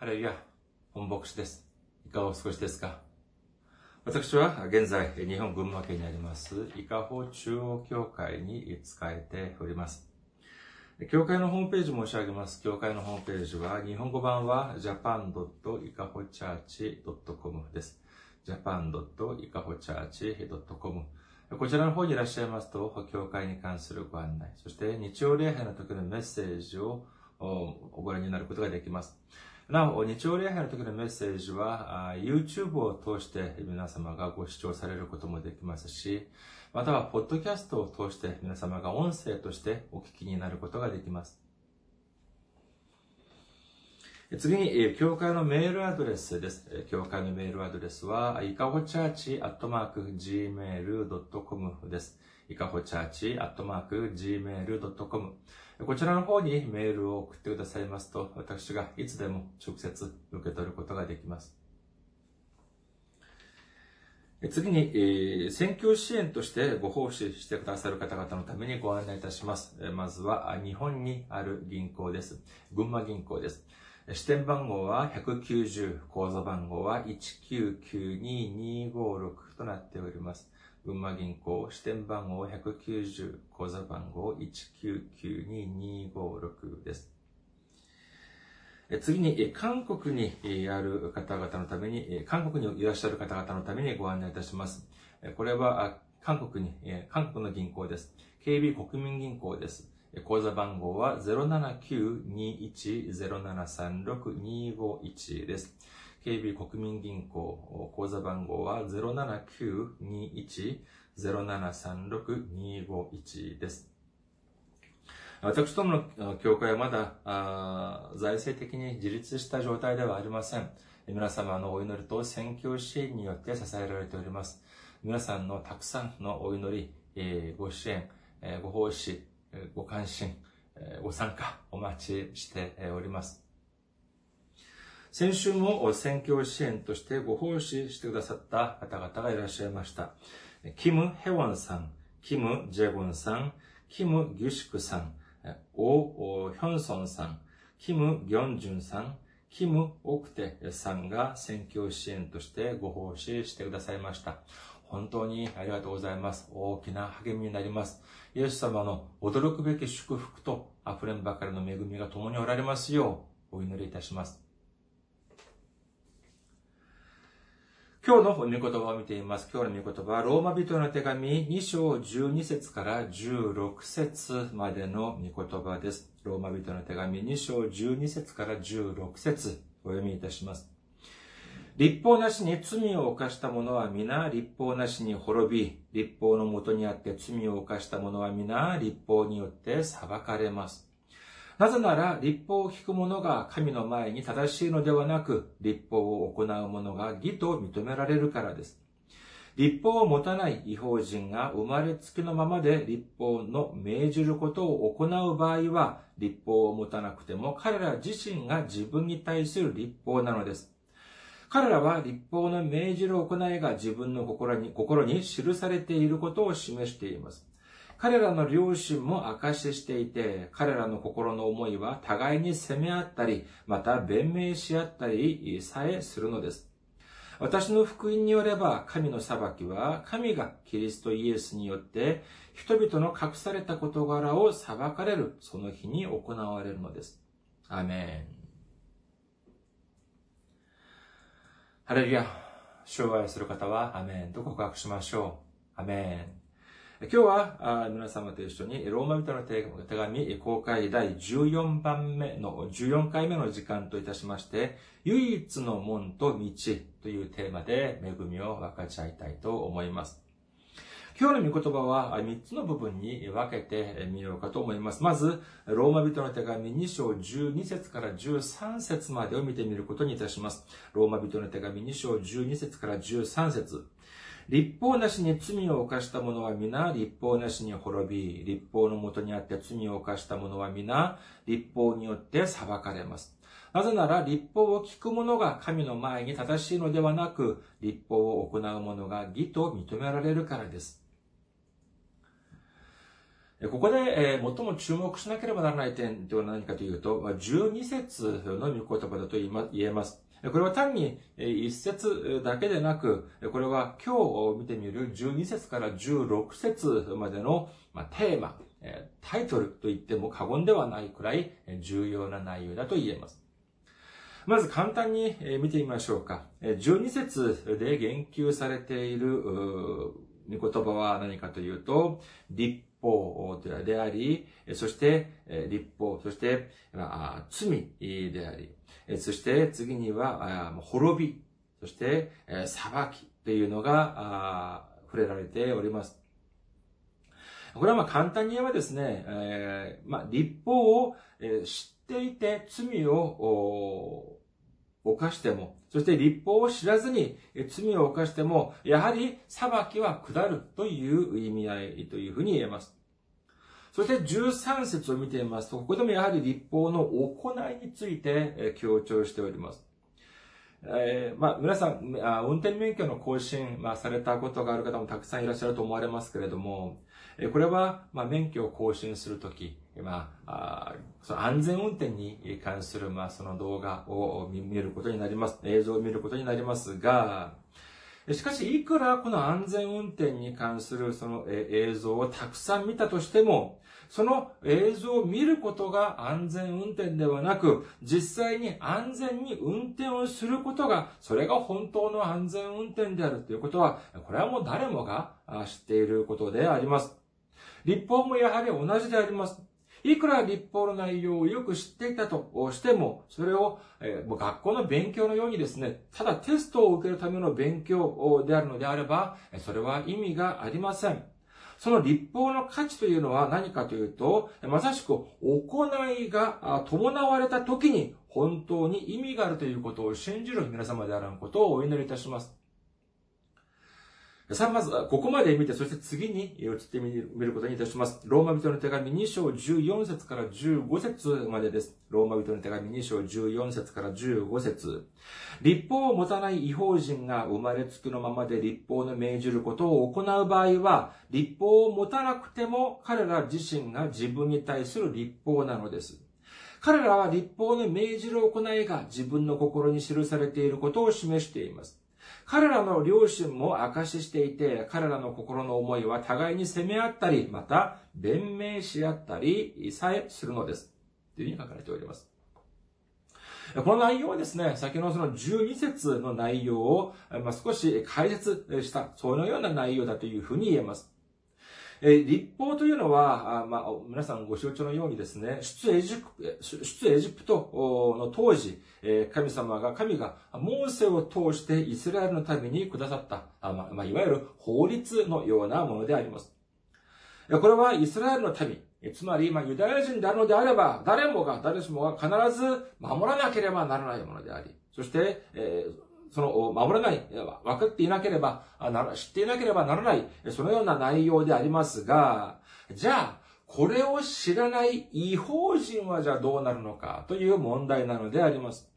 ハレルヤ、本牧師です。いかがお過ごしですか？私は現在、日本群馬県にあります、伊香保中央教会に仕えております。教会のホームページ申し上げます。教会のホームページは、日本語版は japan.ikahochurch.com です。japan.ikahochurch.com こちらの方にいらっしゃいますと、教会に関するご案内、そして日曜礼拝の時のメッセージをご覧になることができます。なお、日曜礼拝の時のメッセージは、YouTube を通して皆様がご視聴されることもできますし、または、ポッドキャストを通して皆様が音声としてお聞きになることができます。次に、教会のメールアドレスです。教会のメールアドレスは、いかほチャーチアットマーク gmail.com です。いかほチャーチアットマーク gmail.com こちらの方にメールを送ってくださいますと、私がいつでも直接受け取ることができます。次に、えー、選挙支援としてご奉仕してくださる方々のためにご案内いたします。まずは、日本にある銀行です。群馬銀行です。支店番号は190、口座番号は1992256となっております。群馬銀行支店番号190、口座番号1992256です。次に、韓国にある方々のために、韓国にいらっしゃる方々のためにご案内いたします。これは、韓国に、韓国の銀行です。KB 国民銀行です。口座番号は079-21-0736-251です。KB 国民銀行、口座番号は079-21-0736-251です。私どもの教会はまだ財政的に自立した状態ではありません。皆様のお祈りと宣教支援によって支えられております。皆さんのたくさんのお祈り、ご支援、ご奉仕、ご関心、ご参加お待ちしております。先週も選挙支援としてご奉仕してくださった方々がいらっしゃいました。キム・ヘウォンさん、キム・ジェゴンさん、キム・ギュシクさん、オ・ヒョンソンさん、キム・ギョンジュンさん、キム・オクテさんが選挙支援としてご奉仕してくださいました。本当にありがとうございます。大きな励みになります。イエス様の驚くべき祝福と溢れんばかりの恵みが共におられますようお祈りいたします。今日の御言葉を見ています。今日の御言葉は、ローマ人の手紙2章12節から16節までの御言葉です。ローマ人の手紙2章12節から16節お読みいたします。立法なしに罪を犯した者は皆立法なしに滅び、立法のもとにあって罪を犯した者は皆立法によって裁かれます。なぜなら、立法を聞く者が神の前に正しいのではなく、立法を行う者が義と認められるからです。立法を持たない違法人が生まれつきのままで立法の命じることを行う場合は、立法を持たなくても彼ら自身が自分に対する立法なのです。彼らは立法の命じる行いが自分の心に心に記されていることを示しています。彼らの良心も証ししていて、彼らの心の思いは互いに責め合ったり、また弁明し合ったりさえするのです。私の福音によれば、神の裁きは、神がキリストイエスによって、人々の隠された事柄を裁かれる、その日に行われるのです。アメン。ハレルヤ。主を愛する方は、アメンと告白しましょう。アメン。今日は皆様と一緒にローマ人の手紙公開第14番目の、14回目の時間といたしまして、唯一の門と道というテーマで恵みを分かち合いたいと思います。今日の御言葉は3つの部分に分けてみようかと思います。まず、ローマ人の手紙2章12節から13節までを見てみることにいたします。ローマ人の手紙2章12節から13節立法なしに罪を犯した者は皆立法なしに滅び、立法のもとにあって罪を犯した者は皆立法によって裁かれます。なぜなら立法を聞く者が神の前に正しいのではなく、立法を行う者が義と認められるからです。ここで、最も注目しなければならない点とは何かというと、12節の御言葉だと言えます。これは単に一節だけでなく、これは今日見てみる12節から16節までのテーマ、タイトルと言っても過言ではないくらい重要な内容だと言えます。まず簡単に見てみましょうか。12節で言及されている御言葉は何かというと、立法であり、そして立法、そして罪であり、そして次には、滅び、そして裁きというのが触れられております。これはまあ簡単に言えばですね、えー、まあ立法を知っていて罪を犯しても、そして立法を知らずに罪を犯しても、やはり裁きは下るという意味合いというふうに言えます。そして13節を見てみますと、ここでもやはり立法の行いについて強調しております。えー、まあ、皆さん、運転免許の更新、まあ、されたことがある方もたくさんいらっしゃると思われますけれども、これは、まあ、免許を更新するとき、まあ、その安全運転に関する、まあ、その動画を見ることになります。映像を見ることになりますが、しかし、いくらこの安全運転に関するその映像をたくさん見たとしても、その映像を見ることが安全運転ではなく、実際に安全に運転をすることが、それが本当の安全運転であるということは、これはもう誰もが知っていることであります。立法もやはり同じであります。いくら立法の内容をよく知っていたとしても、それを、学校の勉強のようにですね、ただテストを受けるための勉強であるのであれば、それは意味がありません。その立法の価値というのは何かというと、まさしく行いが伴われた時に本当に意味があるということを信じる皆様であることをお祈りいたします。さあ、まず、ここまで見て、そして次に移ってみることにいたします。ローマ人の手紙2章14節から15節までです。ローマ人の手紙2章14節から15節立法を持たない違法人が生まれつきのままで立法の命じることを行う場合は、立法を持たなくても彼ら自身が自分に対する立法なのです。彼らは立法の命じる行いが自分の心に記されていることを示しています。彼らの両親も証ししていて、彼らの心の思いは互いに責め合ったり、また弁明し合ったりさえするのです。というふうに書かれております。この内容はですね、先のその12節の内容を、ま、少し解説した、そのような内容だというふうに言えます。え立法というのは、あまあ、皆さんご承知のようにですね、出エジプ出エジプトの当時、え神様が、神がモーセを通してイスラエルのためにくださった、あまあ、いわゆる法律のようなものであります。これはイスラエルの民、つまり、まあユダヤ人であるのであれば、誰もが、誰しもが必ず守らなければならないものであり、そして、えーその、守らない、分かっていなければ、知っていなければならない、そのような内容でありますが、じゃあ、これを知らない違法人はじゃあどうなるのかという問題なのであります。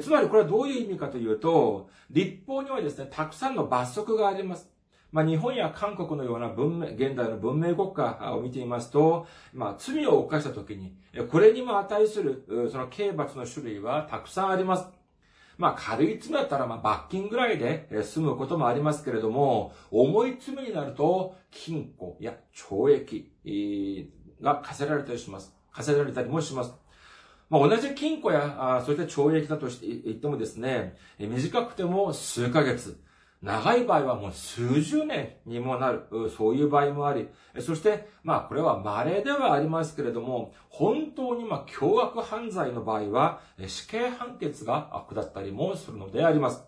つまりこれはどういう意味かというと、立法にはですね、たくさんの罰則があります。まあ、日本や韓国のような文明、現代の文明国家を見てみますと、まあ、罪を犯した時に、これにも値する、その刑罰の種類はたくさんあります。まあ軽い罪だったらまあ罰金ぐらいで済むこともありますけれども、重い罪になると、禁錮や懲役が課せられたりします。課せられたりもします。まあ、同じ金庫や、あそういった懲役だとして言ってもですね、短くても数ヶ月、長い場合はもう数十年にもなる、そういう場合もあり、そして、まあこれは稀ではありますけれども、本当にまあ凶悪犯罪の場合は死刑判決が下ったりもするのであります。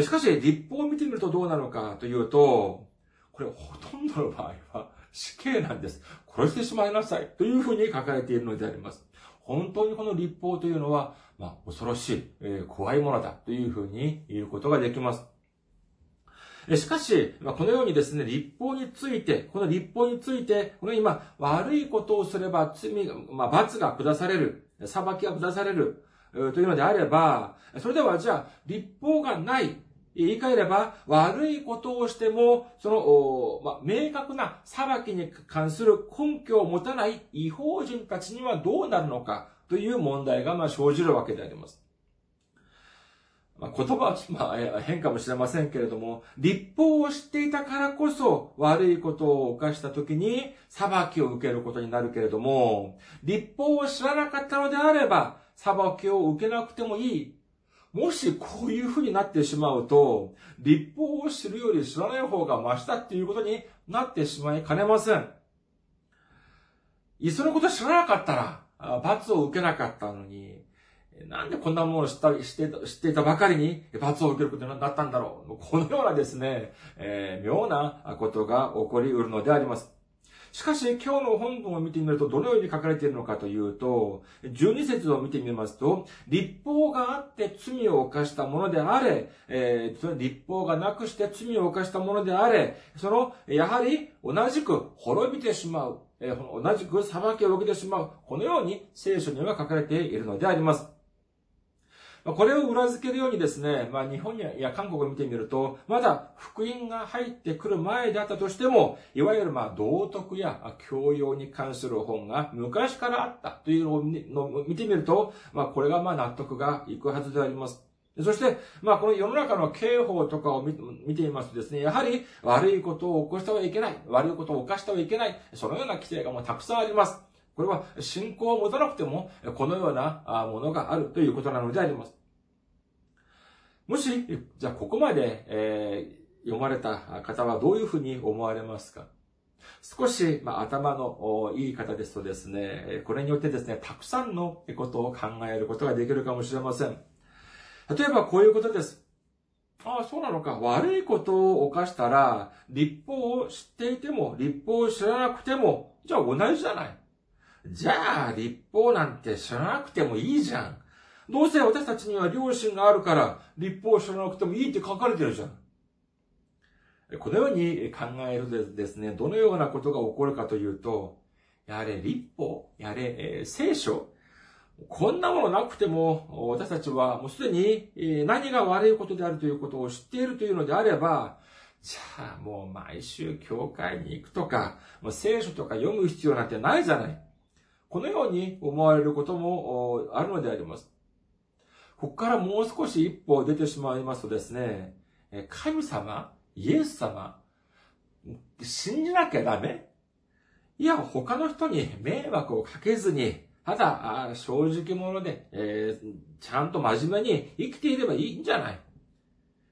しかし、立法を見てみるとどうなのかというと、これほとんどの場合は死刑なんです。殺してしまいなさいというふうに書かれているのであります。本当にこの立法というのは、まあ、恐ろしい、えー、怖いものだというふうに言うことができます。しかし、まあ、このようにですね、立法について、この立法について、この今、悪いことをすれば罪、まあ、罰が下される、裁きが下される、というのであれば、それではじゃあ、立法がない、言い換えれば、悪いことをしても、その、まあ、明確な裁きに関する根拠を持たない違法人たちにはどうなるのかという問題が、ま、生じるわけであります。まあ、言葉は、まあ、変かもしれませんけれども、立法を知っていたからこそ悪いことを犯した時に裁きを受けることになるけれども、立法を知らなかったのであれば、裁きを受けなくてもいい。もしこういうふうになってしまうと、立法を知るより知らない方が増したっていうことになってしまいかねません。いっそのこと知らなかったら、罰を受けなかったのに、なんでこんなものを知った知って知っていたばかりに罰を受けることになったんだろう。このようなですね、えー、妙なことが起こり得るのであります。しかし、今日の本文を見てみると、どのように書かれているのかというと、12節を見てみますと、立法があって罪を犯したものであれ、えー、その立法がなくして罪を犯したものであれ、その、やはり同じく滅びてしまう、えー、同じく裁きを受けてしまう、このように聖書には書かれているのであります。これを裏付けるようにですね、まあ日本や韓国を見てみると、まだ福音が入ってくる前であったとしても、いわゆるまあ道徳や教養に関する本が昔からあったというのを見てみると、まあこれがまあ納得がいくはずであります。そして、まあ、この世の中の刑法とかを見ていますとですね、やはり悪いことを起こしてはいけない、悪いことを犯してはいけない、そのような規定がもうたくさんあります。これは信仰を持たなくても、このようなものがあるということなのであります。もし、じゃあここまで、えー、読まれた方はどういうふうに思われますか？少し、まあ、頭のいい方ですとですね、これによってですね、たくさんのことを考えることができるかもしれません。例えばこういうことです。ああ、そうなのか。悪いことを犯したら、立法を知っていても、立法を知らなくても、じゃあ同じじゃない。じゃあ、立法なんて知らなくてもいいじゃん。どうせ私たちには良心があるから、立法を知らなくてもいいって書かれてるじゃん。このように考えるとですね、どのようなことが起こるかというと、やれ立法、やれ、えー、聖書、こんなものなくても、私たちはもうすでに何が悪いことであるということを知っているというのであれば、じゃあもう毎週教会に行くとか、もう聖書とか読む必要なんてないじゃない。このように思われることもあるのであります。ここからもう少し一歩出てしまいますとですね、神様、イエス様、信じなきゃダメ？いや、他の人に迷惑をかけずに、ただ、正直者で、えー、ちゃんと真面目に生きていればいいんじゃない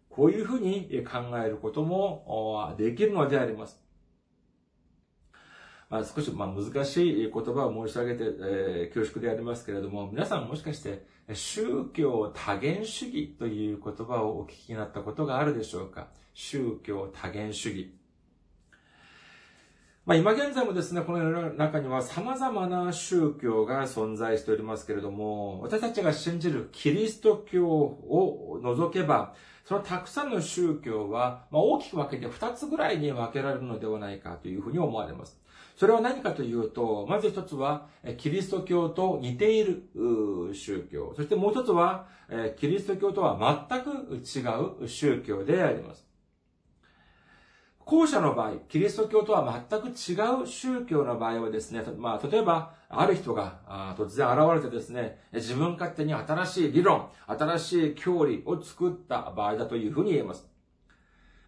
こういうふうに考えることもできるのであります。まあ、少し、まあ、難しい言葉を申し上げて、えー、恐縮でありますけれども、皆さんもしかして、宗教多元主義という言葉をお聞きになったことがあるでしょうか？宗教多元主義。まあ、今現在もですね、この世の中には様々な宗教が存在しておりますけれども、私たちが信じるキリスト教を除けば、そのたくさんの宗教は、まあ、大きく分けて2つぐらいに分けられるのではないかというふうに思われます。それは何かというと、まず一つは、キリスト教と似ている宗教。そしてもう一つは、キリスト教とは全く違う宗教であります。後者の場合、キリスト教とは全く違う宗教の場合はですね、まあ、例えば、ある人が突然現れてですね、自分勝手に新しい理論、新しい教理を作った場合だというふうに言えます。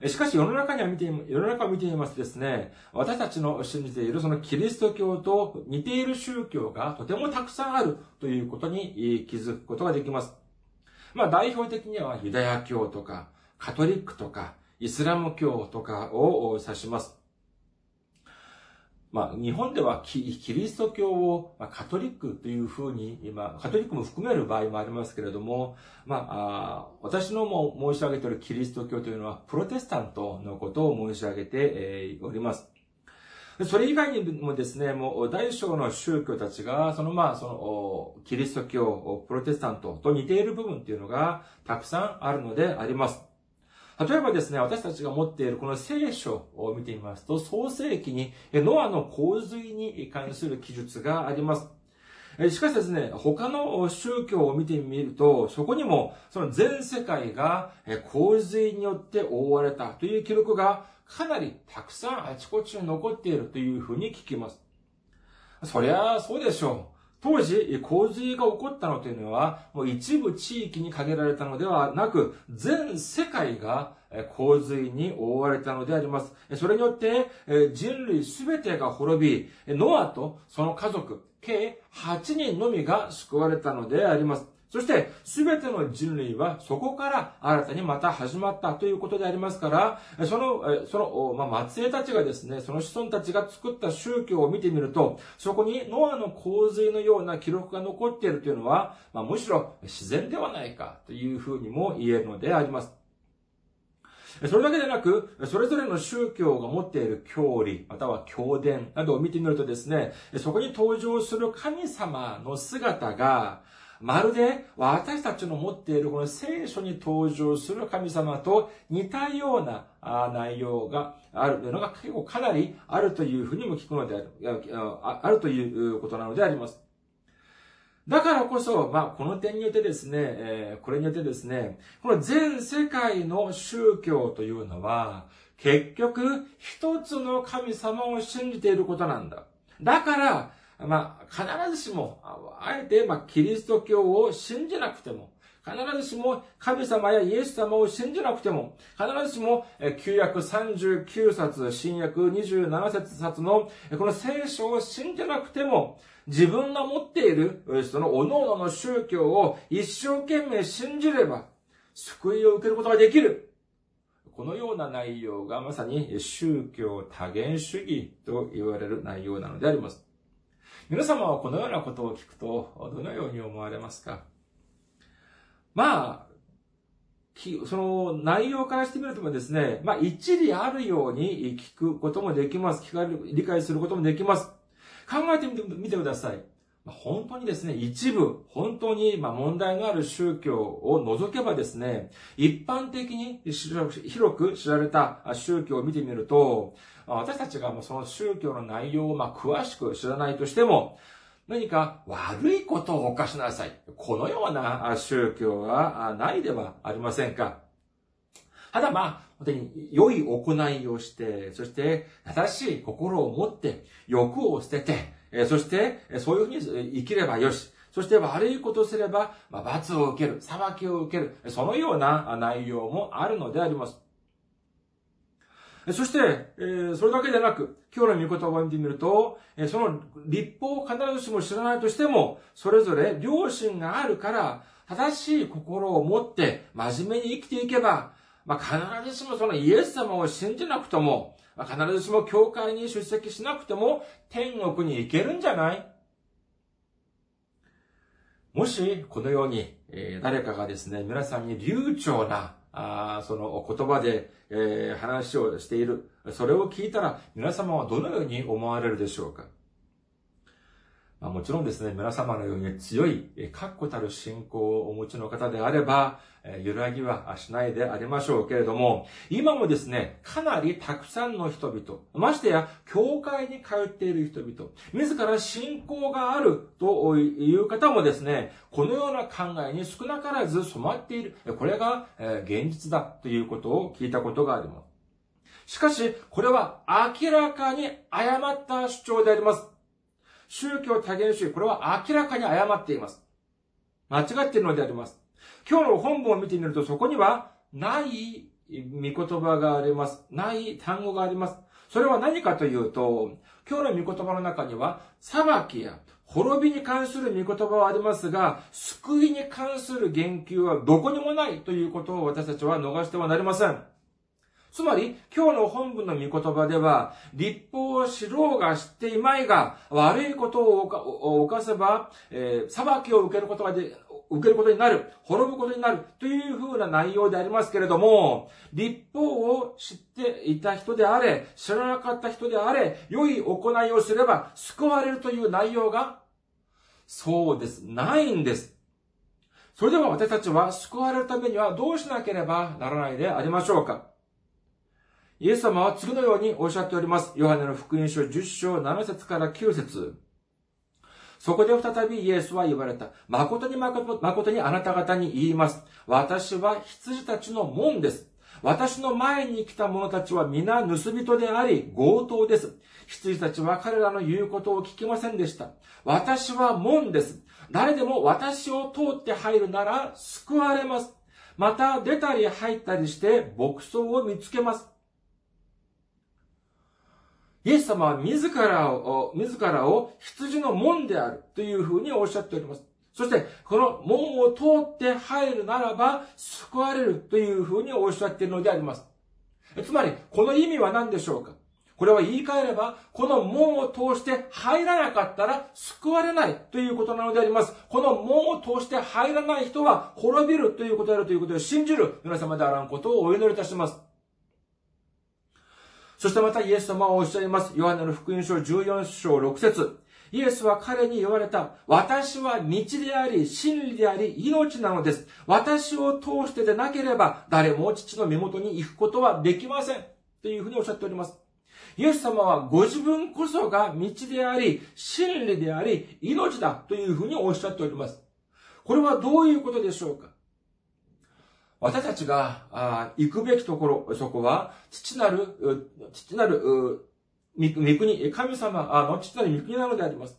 しかし世の中には見て、世の中を見ていますとですね、私たちの信じているそのキリスト教と似ている宗教がとてもたくさんあるということに気づくことができます。まあ代表的にはユダヤ教とか、カトリックとか、イスラム教とかを指します。まあ、日本ではキリスト教を、まあ、カトリックというふうに、今、カトリックも含める場合もありますけれども、まあ、私のも申し上げているキリスト教というのは、プロテスタントのことを申し上げております。それ以外にもですね、もう大小の宗教たちが、そのまあ、その、キリスト教、プロテスタントと似ている部分っていうのがたくさんあるのであります。例えばですね、私たちが持っているこの聖書を見てみますと、創世記にノアの洪水に関する記述があります。しかしですね、他の宗教を見てみると、そこにも、その全世界が洪水によって覆われたという記録がかなりたくさんあちこちに残っているというふうに聞きます。そりゃあそうでしょう。当時、洪水が起こったのというのは、もう一部地域に限られたのではなく、全世界が洪水に覆われたのであります。それによって、人類すべてが滅び、ノアとその家族、計8人のみが救われたのであります。そして、すべての人類はそこから新たにまた始まったということでありますから、その、その、まあ、末裔たちがですね、その子孫たちが作った宗教を見てみると、そこにノアの洪水のような記録が残っているというのは、まあ、むしろ自然ではないかというふうにも言えるのであります。それだけでなく、それぞれの宗教が持っている教理、または教伝などを見てみるとですね、そこに登場する神様の姿が、まるで私たちの持っているこの聖書に登場する神様と似たような内容があるというのが結構かなりあるというふうにも聞くのである、あるということなのであります。だからこそ、まあ、この点によってですね、えー、これによってですね、この全世界の宗教というのは、結局、一つの神様を信じていることなんだ。だから、まあ、必ずしも、あえて、まあ、キリスト教を信じなくても、必ずしも神様やイエス様を信じなくても、必ずしも旧約39冊、新約27冊のこの聖書を信じなくても、自分が持っているその各々の宗教を一生懸命信じれば、救いを受けることができる。このような内容がまさに宗教多元主義と言われる内容なのであります。皆様はこのようなことを聞くと、どのように思われますか？まあ、その内容からしてみるともですね、まあ一理あるように聞くこともできます。聞か、理解することもできます。考えてみてみてください。本当にですね、一部、本当に問題のある宗教を除けばですね、一般的に広く知られた宗教を見てみると、私たちがその宗教の内容を詳しく知らないとしても、何か悪いことを犯しなさい。このような宗教はないではありませんか。ただまあ、本当に良い行いをして、そして正しい心を持って欲を捨てて、そしてそういうふうに生きればよし。そして悪いことすれば、ま、罰を受ける、裁きを受ける、そのような内容もあるのであります。そして、え、それだけでなく、今日の御言葉を見てみると、えその立法を必ずしも知らないとしても、それぞれ良心があるから、正しい心を持って真面目に生きていけば、まあ、必ずしもそのイエス様を信じなくとも、まあ、必ずしも教会に出席しなくても、天国に行けるんじゃない？もし、このように、えー、誰かがですね、皆さんに流暢な、あその言葉で、えー、話をしている。それを聞いたら皆様はどのように思われるでしょうか、もちろんですね、皆様のように強い、確固たる信仰をお持ちの方であれば、揺らぎはしないでありましょうけれども、今もですね、かなりたくさんの人々、ましてや、教会に通っている人々、自ら信仰があるという方もですね、このような考えに少なからず染まっている。これが現実だということを聞いたことがあります。しかし、これは明らかに誤った主張であります。宗教多元主義、これは明らかに誤っています。間違っているのであります。今日の本文を見てみると、そこには、ない御言葉があります。ない単語があります。それは何かというと、今日の御言葉の中には、裁きや滅びに関する御言葉はありますが、救いに関する言及はどこにもないということを私たちは逃してはなりません。つまり、今日の本文の御言葉では、立法を知ろうが知っていまいが、悪いことを犯せば、えー、裁きを受けることがで、受けることになる、滅ぶことになる、というふうな内容でありますけれども、立法を知っていた人であれ、知らなかった人であれ、良い行いをすれば救われるという内容が、そうです。ないんです。それでは私たちは救われるためにはどうしなければならないでありましょうかイエス様は次のようにおっしゃっております。ヨハネの福音書10章7節から9節そこで再びイエスは言われた。誠に誠にあなた方に言います。私は羊たちの門です。私の前に来た者たちは皆盗人であり、強盗です。羊たちは彼らの言うことを聞きませんでした。私は門です。誰でも私を通って入るなら救われます。また出たり入ったりして牧草を見つけます。イエス様は自らを、自らを羊の門であるというふうにおっしゃっております。そして、この門を通って入るならば救われるというふうにおっしゃっているのであります。つまり、この意味は何でしょうか？これは言い換えれば、この門を通して入らなかったら救われないということなのであります。この門を通して入らない人は滅びるということであるということを信じる皆様であらんことをお祈りいたします。そしてまたイエス様はおっしゃいます。ヨハネの福音書14章6節イエスは彼に言われた。私は道であり、真理であり、命なのです。私を通してでなければ、誰も父の身元に行くことはできません。というふうにおっしゃっております。イエス様はご自分こそが道であり、真理であり、命だというふうにおっしゃっております。これはどういうことでしょうか？私たちが行くべきところ、そこは、父なる、父なる、御国、神様の父なる御国なのであります。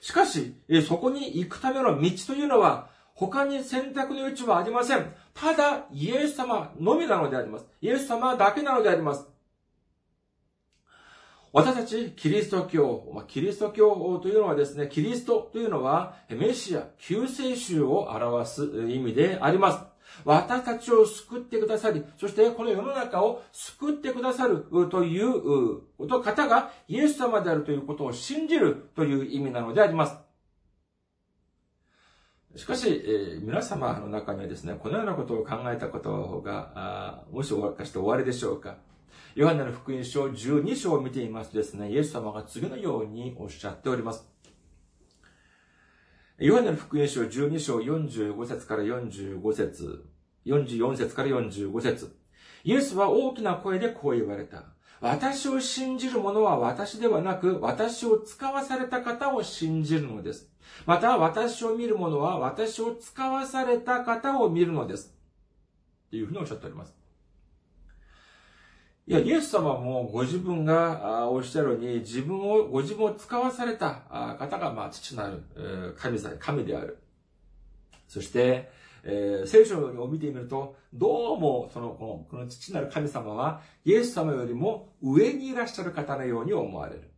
しかし、そこに行くための道というのは、他に選択の余地はありません。ただ、イエス様のみなのであります。イエス様だけなのであります。私たち、キリスト教、キリスト教というのはですね、キリストというのは、メシア、救世主を表す意味であります。私たちを救ってくださり、そしてこの世の中を救ってくださるという方がイエス様であるということを信じるという意味なのであります。しかし、えー、皆様の中にはですね、このようなことを考えたことが、もしかして終わりでしょうか。ヨハネの福音書12章を見ていますとですね、イエス様が次のようにおっしゃっております。ヨハネの福音書12章45節から45節44節から45節イエスは大きな声でこう言われた。私を信じる者は私ではなく、私を使わされた方を信じるのです。また、私を見る者は私を使わされた方を見るのです。というふうにおっしゃっております。いや、イエス様もご自分がおっしゃるように、自分を、ご自分を使わされた方が、まあ、父なる神さ、神である。そして、えー、聖書を見てみると、どうも、その、この、この父なる神様は、イエス様よりも上にいらっしゃる方のように思われる。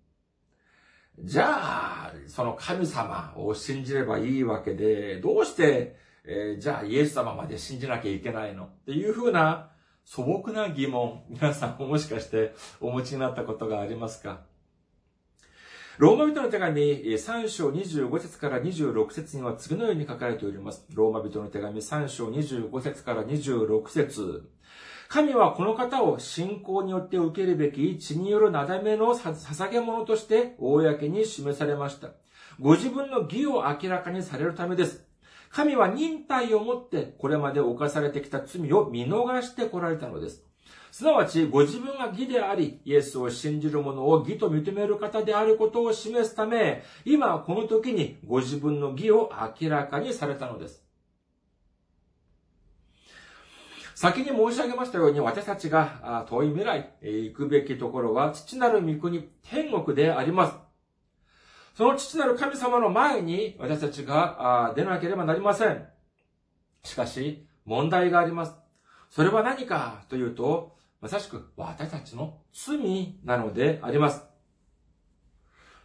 じゃあ、その神様を信じればいいわけで、どうして、えー、じゃあイエス様まで信じなきゃいけないの？っていうふうな素朴な疑問、皆さんももしかしてお持ちになったことがありますか？ローマ人の手紙3章25節から26節には次のように書かれております。ローマ人の手紙3章25節から26節神はこの方を信仰によって受けるべき血によるなだめの捧げ物として公に示されました。ご自分の義を明らかにされるためです。神は忍耐をもってこれまで犯されてきた罪を見逃してこられたのです。すなわち、ご自分が義であり、イエスを信じる者を義と認める方であることを示すため、今この時にご自分の義を明らかにされたのです。先に申し上げましたように、私たちが遠い未来、行くべきところは、父なる御国、天国であります。その父なる神様の前に私たちが出なければなりません。しかし、問題があります。それは何かというと、まさしく私たちの罪なのであります。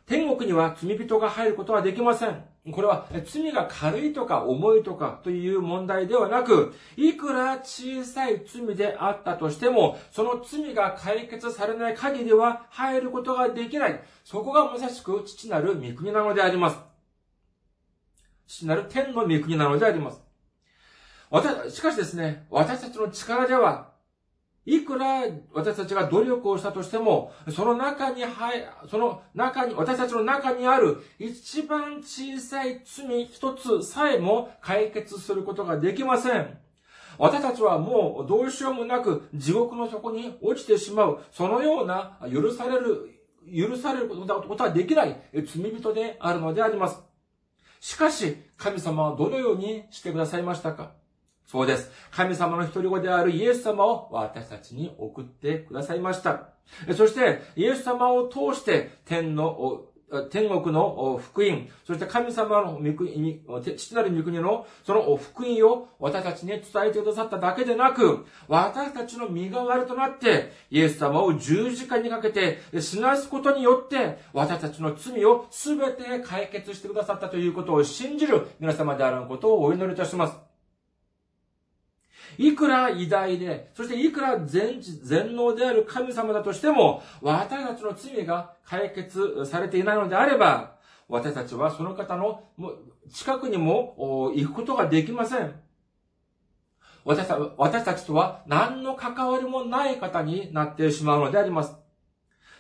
天国には罪人が入ることはできません。これは罪が軽いとか重いとかという問題ではなく、いくら小さい罪であったとしても、その罪が解決されない限りは入ることができない。そこがまさしく父なる御国なのであります。父なる天の御国なのであります。私しかしですね、私たちの力ではいくら私たちが努力をしたとしても、その中に入、その中に、私たちの中にある一番小さい罪一つさえも解決することができません。私たちはもうどうしようもなく地獄の底に落ちてしまう、そのような許される許されることはできない罪人であるのであります。しかし、神様はどのようにしてくださいましたか？そうです。神様の一人子であるイエス様を私たちに送ってくださいました。そして、イエス様を通して天の天国の福音、そして神様の父なる御国のその福音を私たちに伝えてくださっただけでなく、私たちの身代わりとなって、イエス様を十字架にかけて死なすことによって、私たちの罪を全て解決してくださったということを信じる皆様であることをお祈りいたします。いくら偉大で、そしていくら全知全能である神様だとしても、私たちの罪が解決されていないのであれば、私たちはその方の近くにも行くことができません。私た私たちとは何の関わりもない方になってしまうのであります。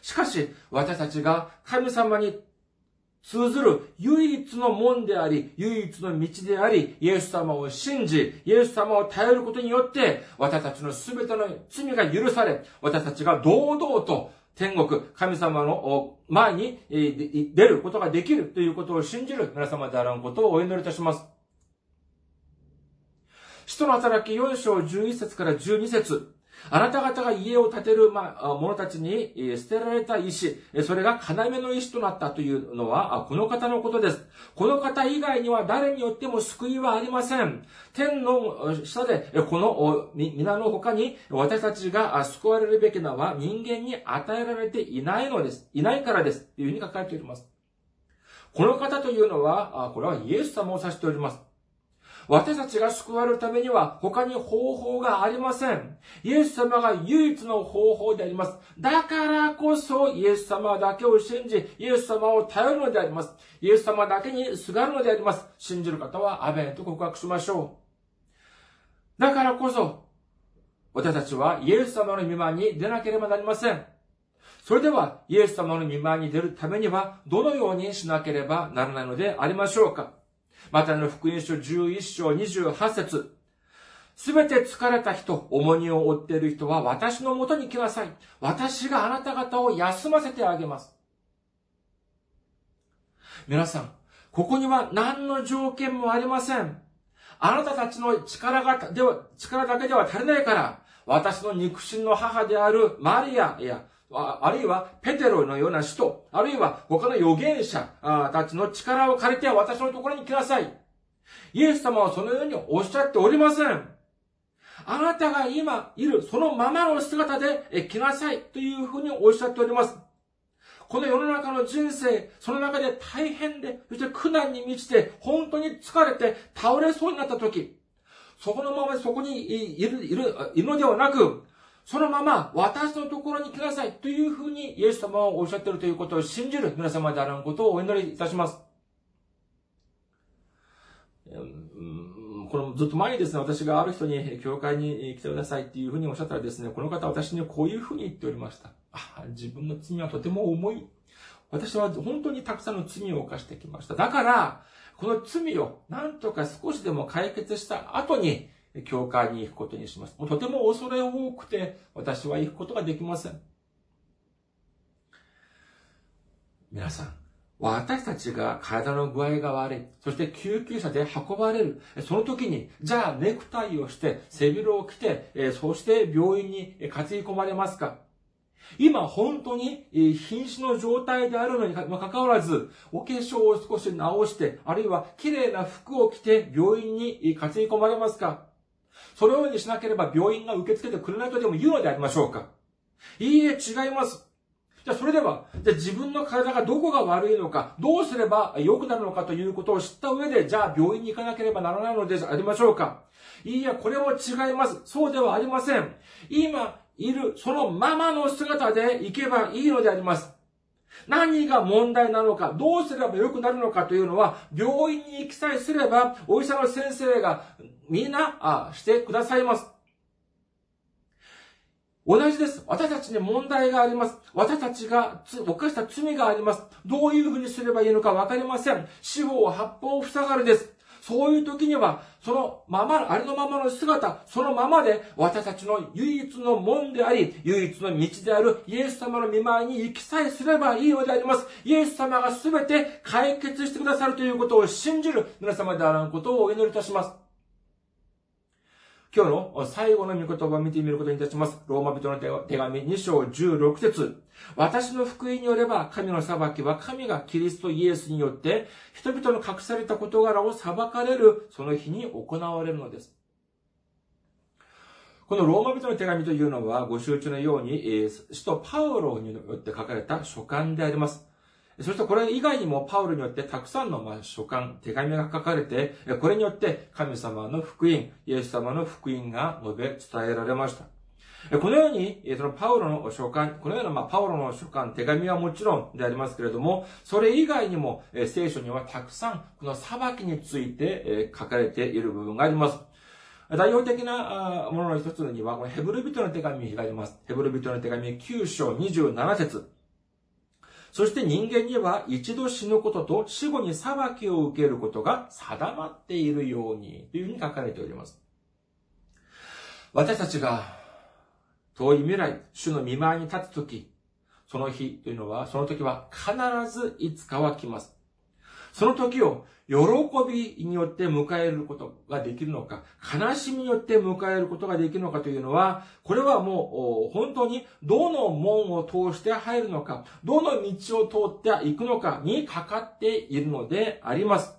しかし、私たちが神様に通ずる唯一の門であり、唯一の道であり、イエス様を信じ、イエス様を頼ることによって、私たちのすべての罪が許され、私たちが堂々と天国、神様の前に出ることができるということを信じる皆様であらんことをお祈りいたします。使徒の働き4章11節から12節あなた方が家を建てる者たちに捨てられた石、それが要の石となったというのは、この方のことです。この方以外には誰によっても救いはありません。天の下で、この皆の他に私たちが救われるべきのは人間に与えられていないのです。いないからです。というふうに書かれております。この方というのは、これはイエス様を指しております。私たちが救われるためには他に方法がありません。イエス様が唯一の方法であります。だからこそイエス様だけを信じ、イエス様を頼るのであります。イエス様だけにすがるのであります。信じる方はアベンと告白しましょう。だからこそ、私たちはイエス様の御前に出なければなりません。それでは、イエス様の御前に出るためには、どのようにしなければならないのでありましょうかまたの福音書11章28節すべて疲れた人、重荷を負っている人は私のもとに来なさい。私があなた方を休ませてあげます。皆さん、ここには何の条件もありません。あなたたちの力が、では、力だけでは足りないから、私の肉親の母であるマリアや、ああるいはペテロのような使徒、あるいは他の預言者たちの力を借りて私のところに来なさい。イエス様はそのようにおっしゃっておりません。あなたが今いるそのままの姿で来なさいというふうにおっしゃっております。この世の中の人生、その中で大変で、そして苦難に満ちて、本当に疲れて倒れそうになった時、そこのままそこにいる、いる、いるのではなく、そのまま私のところに来なさいというふうにイエス様はおっしゃっているということを信じる皆様であることをお祈りいたします。このずっと前にですね、私がある人に教会に来てくださいっていうふうにおっしゃったらですね、この方私にこういうふうに言っておりました。自分の罪はとても重い。私は本当にたくさんの罪を犯してきました。だから、この罪を何とか少しでも解決した後に、教会に行くことにします。とても恐れ多くて、私は行くことができません。皆さん、私たちが体の具合が悪い、そして救急車で運ばれる、その時に、じゃあネクタイをして、背広を着て、そして病院に担ぎ込まれますか今本当に瀕死の状態であるのにもかかわらず、お化粧を少し直して、あるいは綺麗な服を着て病院に担ぎ込まれますかそのようにしなければ病院が受け付けてくれないとでも言うのでありましょうかいいえ、違います。じゃあそれでは、じゃあ自分の体がどこが悪いのか、どうすれば良くなるのかということを知った上で、じゃあ病院に行かなければならないのでありましょうかいいえ、これも違います。そうではありません。今いるそのままの姿で行けばいいのであります。何が問題なのか、どうすれば良くなるのかというのは、病院に行きさえすれば、お医者の先生がみんな、あ、してくださいます。同じです。私たちに問題があります。私たちが犯した罪があります。どういうふうにすればいいのかわかりません。四方八方塞がるです。そういう時には、そのまま、ありのままの姿、そのままで私たちの唯一の門であり、唯一の道であるイエス様の見舞いに行きさえすればいいのであります。イエス様が全て解決してくださるということを信じる皆様であらんことをお祈りいたします。今日の最後の御言葉を見てみることにいたします。ローマ人の手紙2章16節私の福音によれば、神の裁きは神がキリストイエスによって、人々の隠された事柄を裁かれる、その日に行われるのです。このローマ人の手紙というのは、ご周知のように、使徒パウロによって書かれた書簡であります。そしてこれ以外にもパウロによってたくさんの書簡、手紙が書かれて、これによって神様の福音、イエス様の福音が述べ伝えられました。このように、そのパウロの書簡、このような、パウロの書簡、手紙はもちろんでありますけれども、それ以外にも、聖書にはたくさん、この裁きについて書かれている部分があります。代表的なものの一つには、このヘブル人の手紙があります。ヘブル人の手紙9章27節そして人間には一度死ぬことと死後に裁きを受けることが定まっているようにというふうに書かれております。私たちが遠い未来、主の見舞いに立つとき、その日というのは、その時は必ずいつかは来ます。その時を喜びによって迎えることができるのか、悲しみによって迎えることができるのかというのは、これはもう本当にどの門を通して入るのか、どの道を通っていくのかにかかっているのであります。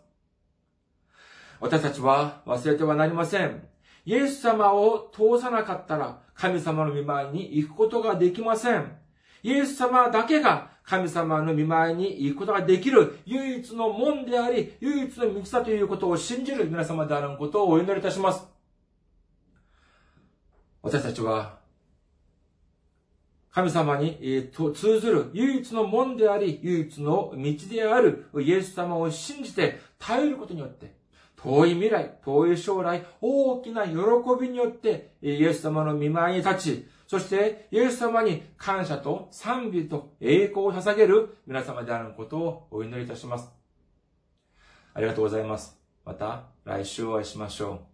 私たちは忘れてはなりません。イエス様を通さなかったら神様の見舞いに行くことができません。イエス様だけが神様の見舞いに行くことができる唯一の門であり、唯一の道だということを信じる皆様であることをお祈りいたします。私たちは、神様に通ずる唯一の門であり、唯一の道であるイエス様を信じて頼ることによって、遠い未来、遠い将来、大きな喜びによって、イエス様の見舞いに立ち、そして、イエス様に感謝と賛美と栄光を捧げる皆様であることをお祈りいたします。ありがとうございます。また来週お会いしましょう。